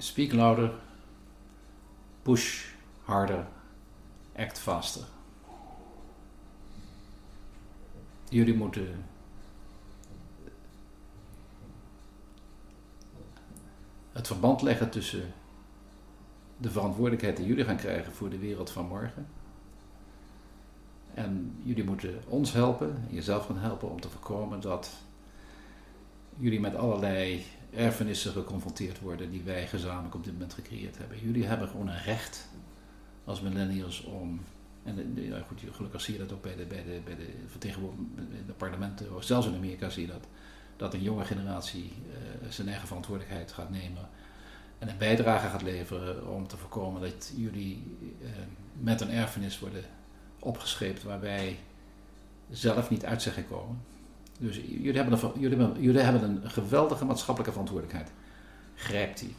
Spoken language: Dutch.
speak louder, push harder, act faster. Jullie moeten het verband leggen tussen de verantwoordelijkheid die jullie gaan krijgen voor de wereld van morgen. En jullie moeten ons helpen, jezelf gaan helpen om te voorkomen dat jullie met allerlei erfenissen geconfronteerd worden die wij gezamenlijk op dit moment gecreëerd hebben. Jullie hebben gewoon een recht als millennials om, en goed, gelukkig zie je dat ook bij de, bij de, bij de vertegenwoordigers in de parlementen, zelfs in Amerika zie je dat, dat een jonge generatie uh, zijn eigen verantwoordelijkheid gaat nemen en een bijdrage gaat leveren om te voorkomen dat jullie uh, met een erfenis worden opgescheept waar wij zelf niet uit zijn gekomen. Dus jullie hebben, een, jullie, een geweldige maatschappelijke verantwoordelijkheid. Grijp die.